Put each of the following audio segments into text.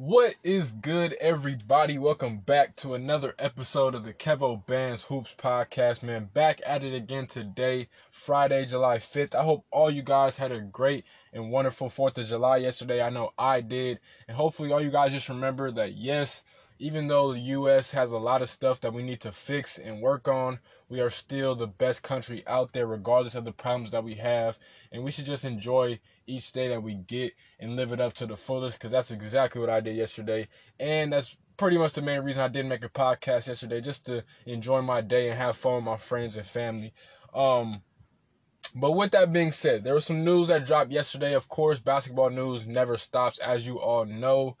What is good, everybody? Welcome back to another episode of the Kevo Bands Hoops podcast, man. Back at it again today, Friday, July 5th. I hope all you guys had a great and wonderful 4th of July yesterday. I know I did. And hopefully, all you guys just remember that, yes, even though the U.S. has a lot of stuff that we need to fix and work on, we are still the best country out there, regardless of the problems that we have. And we should just enjoy each day that we get and live it up to the fullest because that's exactly what I did yesterday. And that's pretty much the main reason I didn't make a podcast yesterday, just to enjoy my day and have fun with my friends and family. Um, but with that being said, there was some news that dropped yesterday. Of course, basketball news never stops, as you all know.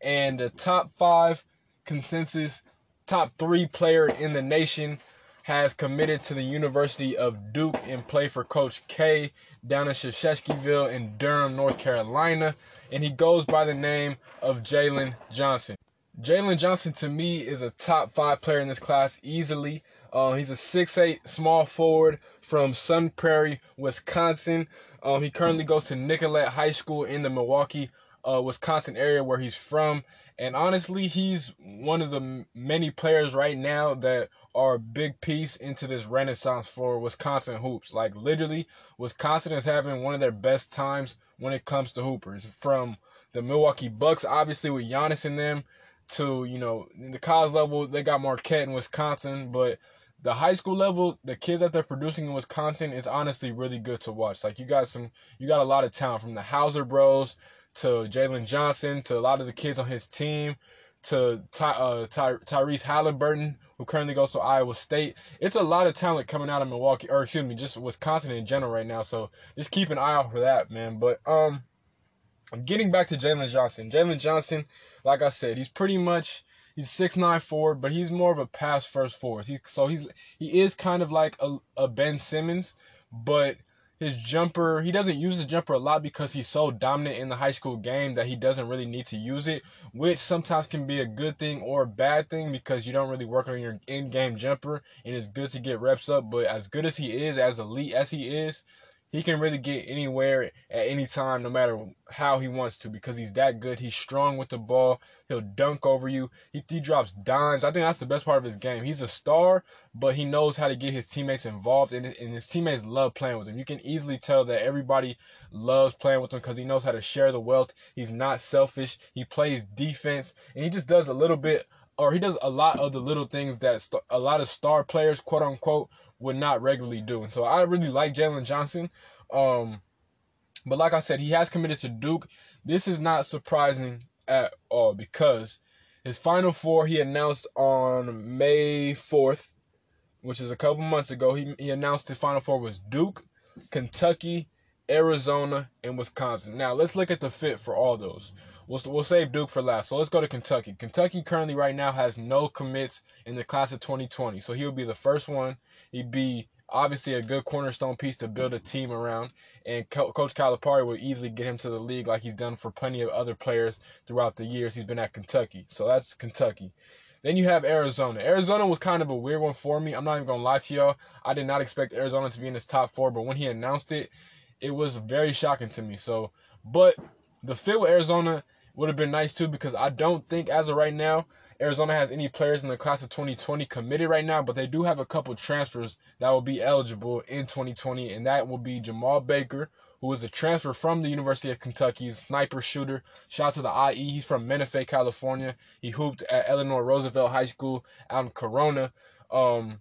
And the top five consensus top three player in the nation has committed to the University of Duke and play for Coach K down in Krzyzewskiville in Durham, North Carolina. And he goes by the name of Jalen Johnson. Jalen Johnson to me is a top five player in this class easily. Uh, he's a six-eight small forward from Sun Prairie, Wisconsin. Um, he currently goes to Nicolet High School in the Milwaukee, uh, Wisconsin area where he's from. And honestly, he's one of the many players right now that are a big piece into this renaissance for Wisconsin hoops. Like literally, Wisconsin is having one of their best times when it comes to hoopers. From the Milwaukee Bucks, obviously with Giannis in them, to you know the college level, they got Marquette in Wisconsin, but the high school level, the kids that they're producing in Wisconsin is honestly really good to watch. Like you got some, you got a lot of talent from the Hauser Bros to Jalen Johnson to a lot of the kids on his team to Ty, uh, Ty, Tyrese Halliburton, who currently goes to Iowa State. It's a lot of talent coming out of Milwaukee, or excuse me, just Wisconsin in general right now. So just keep an eye out for that, man. But um, getting back to Jalen Johnson. Jalen Johnson, like I said, he's pretty much he's six nine forward, but he's more of a pass first forward. He so he's he is kind of like a, a Ben Simmons, but his jumper, he doesn't use the jumper a lot because he's so dominant in the high school game that he doesn't really need to use it, which sometimes can be a good thing or a bad thing because you don't really work on your in-game jumper and it's good to get reps up, but as good as he is, as elite as he is, he can really get anywhere at any time, no matter how he wants to, because he's that good. He's strong with the ball. He'll dunk over you. He, he drops dimes. I think that's the best part of his game. He's a star, but he knows how to get his teammates involved, and, and his teammates love playing with him. You can easily tell that everybody loves playing with him because he knows how to share the wealth. He's not selfish. He plays defense, and he just does a little bit or he does a lot of the little things that a lot of star players, quote unquote, would not regularly do. And so I really like Jalen Johnson. Um, but like I said, he has committed to Duke. This is not surprising at all because his final four he announced on May 4th, which is a couple months ago. He, he announced his final four was Duke, Kentucky, Arizona, and Wisconsin. Now let's look at the fit for all those. We'll, we'll save Duke for last. So let's go to Kentucky. Kentucky currently right now has no commits in the class of 2020. So he'll be the first one. He'd be obviously a good cornerstone piece to build a team around. And Co- Coach Calipari will easily get him to the league like he's done for plenty of other players throughout the years he's been at Kentucky. So that's Kentucky. Then you have Arizona. Arizona was kind of a weird one for me. I'm not even gonna lie to y'all. I did not expect Arizona to be in his top four, but when he announced it, it was very shocking to me. So, but the fit with Arizona would have been nice too because I don't think as of right now Arizona has any players in the class of 2020 committed right now, but they do have a couple transfers that will be eligible in 2020, and that will be Jemarl Baker, who is a transfer from the University of Kentucky, sniper shooter. Shout out to the IE. He's from Menifee, California. He hooped at Eleanor Roosevelt High School out in Corona. Um,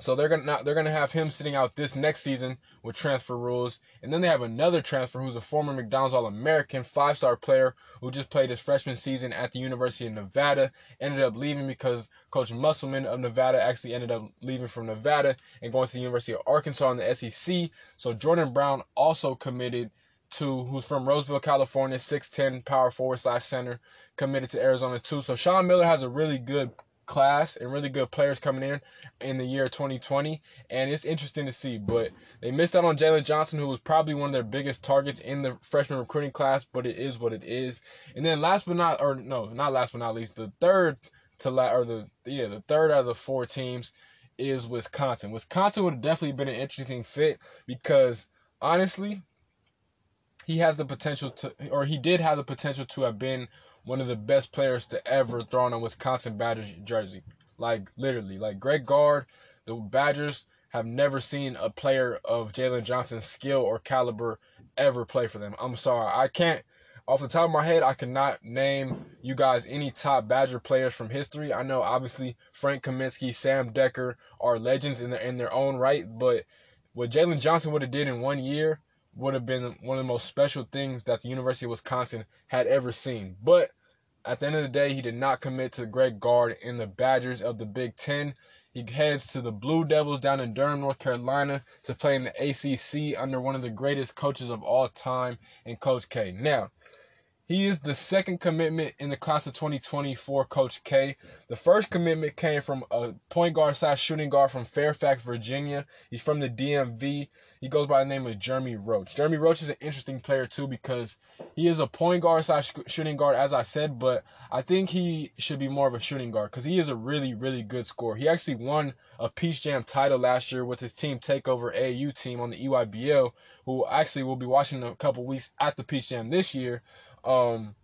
so they're gonna they're gonna have him sitting out this next season with transfer rules, and then they have another transfer who's a former McDonald's All-American, five-star player who just played his freshman season at the University of Nevada. Ended up leaving because Coach Musselman of Nevada actually ended up leaving from Nevada and going to the University of Arkansas in the SEC. So Jordan Brown also committed to who's from Roseville, California, 6'10 power forward slash center, committed to Arizona too. So Sean Miller has a really good class and really good players coming in in the year 2020 and it's interesting to see but they missed out on Jalen Johnson who was probably one of their biggest targets in the freshman recruiting class but it is what it is. And then last but not or no not last but not least the third to la- or the yeah the third out of the four teams is Wisconsin. Wisconsin would have definitely been an interesting fit because honestly he has the potential to, or he did have the potential to have been one of the best players to ever throw on a Wisconsin Badgers jersey. Like literally, like Greg Gard, the Badgers have never seen a player of Jalen Johnson's skill or caliber ever play for them. I'm sorry, I can't. Off the top of my head, I cannot name you guys any top Badger players from history. I know obviously Frank Kaminsky, Sam Dekker are legends in their in their own right, but what Jalen Johnson would have did in one year would have been one of the most special things that the University of Wisconsin had ever seen. But at the end of the day, he did not commit to Greg Gard in the Badgers of the Big Ten. He heads to the Blue Devils down in Durham, North Carolina to play in the ACC under one of the greatest coaches of all time in Coach K. Now, he is the second commitment in the class of 2020 for Coach K. The first commitment came from a point guard slash shooting guard from Fairfax, Virginia. He's from the DMV. He goes by the name of Jeremy Roach. Jeremy Roach is an interesting player too because he is a point guard slash shooting guard, as I said, but I think he should be more of a shooting guard because he is a really, really good scorer. He actually won a Peach Jam title last year with his team Takeover AU team on the EYBL, who actually will be watching a couple weeks at the Peach Jam this year. Um,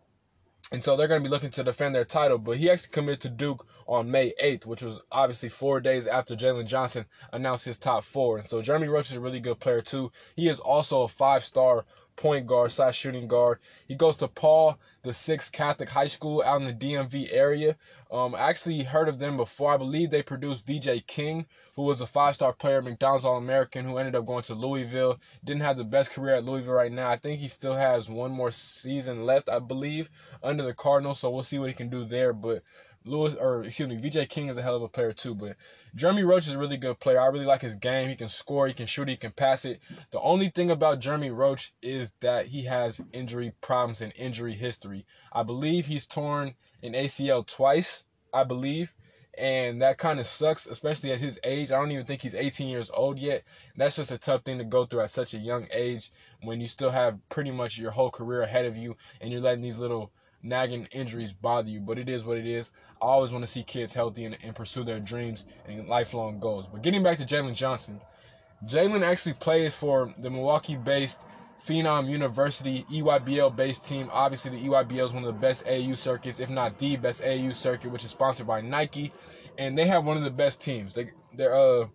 and so they're going to be looking to defend their title. But he actually committed to Duke on May 8th, which was obviously four days after Jalen Johnson announced his top four. And so Jeremy Roach is a really good player, too. He is also a five star point guard slash shooting guard. He goes to Paul the Sixth Catholic High School out in the DMV area. Um, I actually heard of them before. I believe they produced VJ King, who was a five-star player, McDonald's All-American, who ended up going to Louisville. Didn't have the best career at Louisville right now. I think he still has one more season left, I believe, under the Cardinals. So we'll see what he can do there. But Lewis, or excuse me, VJ King is a hell of a player too. But Jeremy Roach is a really good player. I really like his game. He can score, he can shoot, he can pass it. The only thing about Jeremy Roach is that he has injury problems and injury history. I believe he's torn an ACL twice, I believe. And that kind of sucks, especially at his age. I don't even think he's 18 years old yet. That's just a tough thing to go through at such a young age when you still have pretty much your whole career ahead of you and you're letting these little nagging injuries bother you, but it is what it is. I always want to see kids healthy and, and pursue their dreams and lifelong goals. But getting back to Jalen Johnson, Jalen actually plays for the Milwaukee based Phenom University EYBL based team. Obviously, the EYBL is one of the best AU circuits, if not the best AU circuit, which is sponsored by Nike. And they have one of the best teams. They, their uh,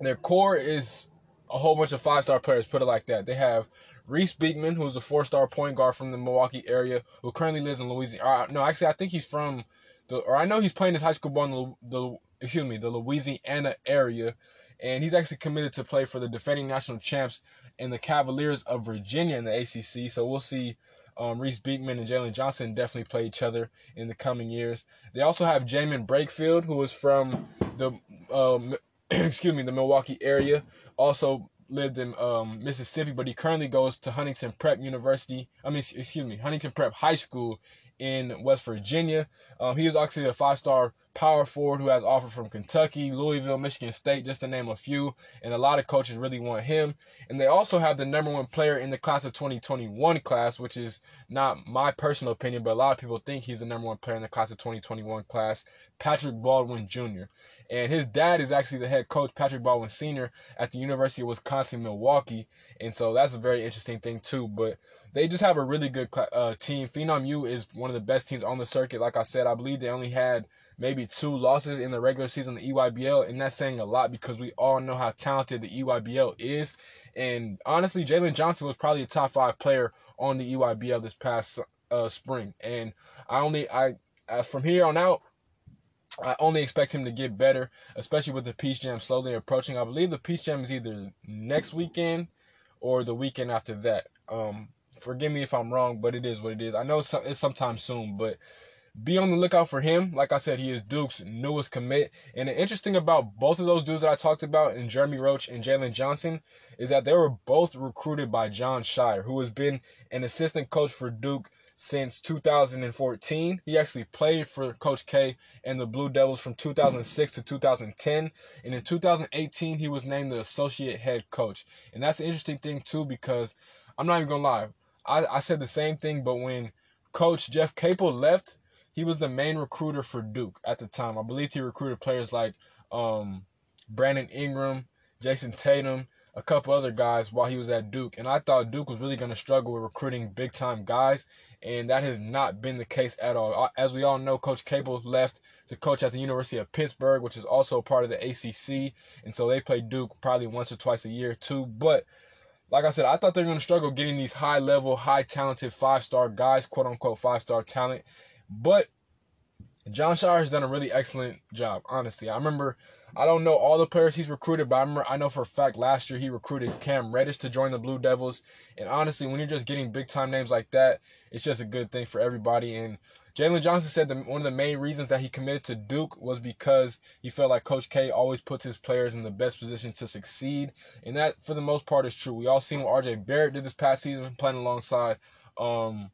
their core is a whole bunch of five star players. Put it like that. They have Reece Beekman, who's a four-star point guard from the Milwaukee area, who currently lives in Louisiana. Uh, no, actually, I think he's from the, or I know he's playing his high school ball in the, the excuse me, the Louisiana area, and he's actually committed to play for the defending national champs and the Cavaliers of Virginia in the ACC. So we'll see. Um, Reece Beekman and Jalen Johnson definitely play each other in the coming years. They also have Jaemyn Brakefield, who is from the um, excuse me the Milwaukee area. Also lived in um, Mississippi, but he currently goes to Huntington Prep University. I mean, excuse me, Huntington Prep High School in West Virginia. Um, he is actually a five-star power forward who has offer from Kentucky, Louisville, Michigan State, just to name a few. And a lot of coaches really want him. And they also have the number one player in the class of 2021 class, which is not my personal opinion, but a lot of people think he's the number one player in the class of 2021 class, Patrick Baldwin Jr. And his dad is actually the head coach, Patrick Baldwin Sr., at the University of Wisconsin Milwaukee. And so that's a very interesting thing, too. But they just have a really good uh, team. Phenom U is one of the best teams on the circuit. Like I said, I believe they only had maybe two losses in the regular season on the EYBL, and that's saying a lot because we all know how talented the EYBL is. And honestly, Jalen Johnson was probably a top five player on the EYBL this past uh, spring. And I only I uh, from here on out, I only expect him to get better, especially with the Peach Jam slowly approaching. I believe the Peach Jam is either next weekend or the weekend after that. Um, forgive me if I'm wrong, but it is what it is. I know it's, sometime soon, but be on the lookout for him. Like I said, he is Duke's newest commit. And the interesting about both of those dudes that I talked about, and Jeremy Roach and Jalen Johnson, is that they were both recruited by Jon Scheyer, who has been an assistant coach for Duke since 2014. He actually played for Coach K and the Blue Devils from 2006 to 2010. And in 2018, he was named the associate head coach. And that's an interesting thing, too, because I'm not even going to lie. I, I said the same thing, but when Coach Jeff Capel left, he was the main recruiter for Duke at the time. I believe he recruited players like um, Brandon Ingram, Jayson Tatum, a couple other guys while he was at Duke. And I thought Duke was really going to struggle with recruiting big time guys. And that has not been the case at all. As we all know, Coach Capel left to coach at the University of Pittsburgh, which is also part of the ACC. And so they play Duke probably once or twice a year, too. But like I said, I thought they were going to struggle getting these high level, high talented five star guys, quote unquote five star talent. But Jon Scheyer has done a really excellent job, honestly. I remember, I don't know all the players he's recruited, but I remember, I know for a fact last year he recruited Cam Reddish to join the Blue Devils. And honestly, when you're just getting big time names like that, it's just a good thing for everybody. And Jalen Johnson said that one of the main reasons that he committed to Duke was because he felt like Coach K always puts his players in the best position to succeed. And that, for the most part, is true. We all seen what RJ Barrett did this past season, playing alongside, um,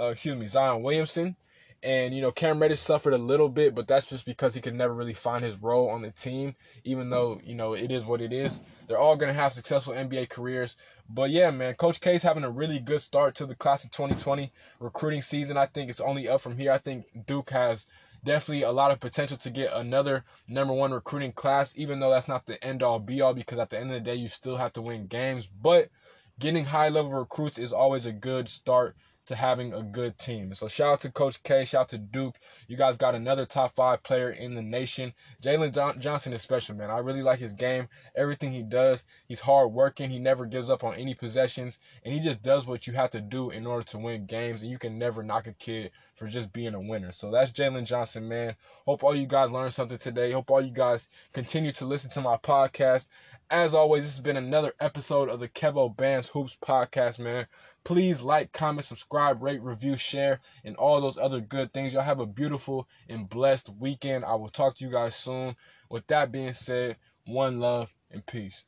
uh, excuse me, Zion Williamson. And you know, Cam Reddish suffered a little bit, but that's just because he could never really find his role on the team. Even though you know it is what it is, they're all gonna have successful NBA careers. But yeah, man, Coach K's having a really good start to the class of 2020 recruiting season. I think it's only up from here. I think Duke has definitely a lot of potential to get another number one recruiting class, even though that's not the end all be all, because at the end of the day, you still have to win games. But getting high level recruits is always a good start to having a good team. So shout out to Coach K, shout out to Duke. You guys got another top five player in the nation. Jalen Johnson is special, man. I really like his game. Everything he does, he's hard working. He never gives up on any possessions, and he just does what you have to do in order to win games. And you can never knock a kid for just being a winner. So that's Jalen Johnson, man. Hope all you guys learned something today. Hope all you guys continue to listen to my podcast. As always, this has been another episode of the Kevo Bands Hoops podcast, man. Please like, comment, subscribe, rate, review, share, and all those other good things. Y'all have a beautiful and blessed weekend. I will talk to you guys soon. With that being said, one love and peace.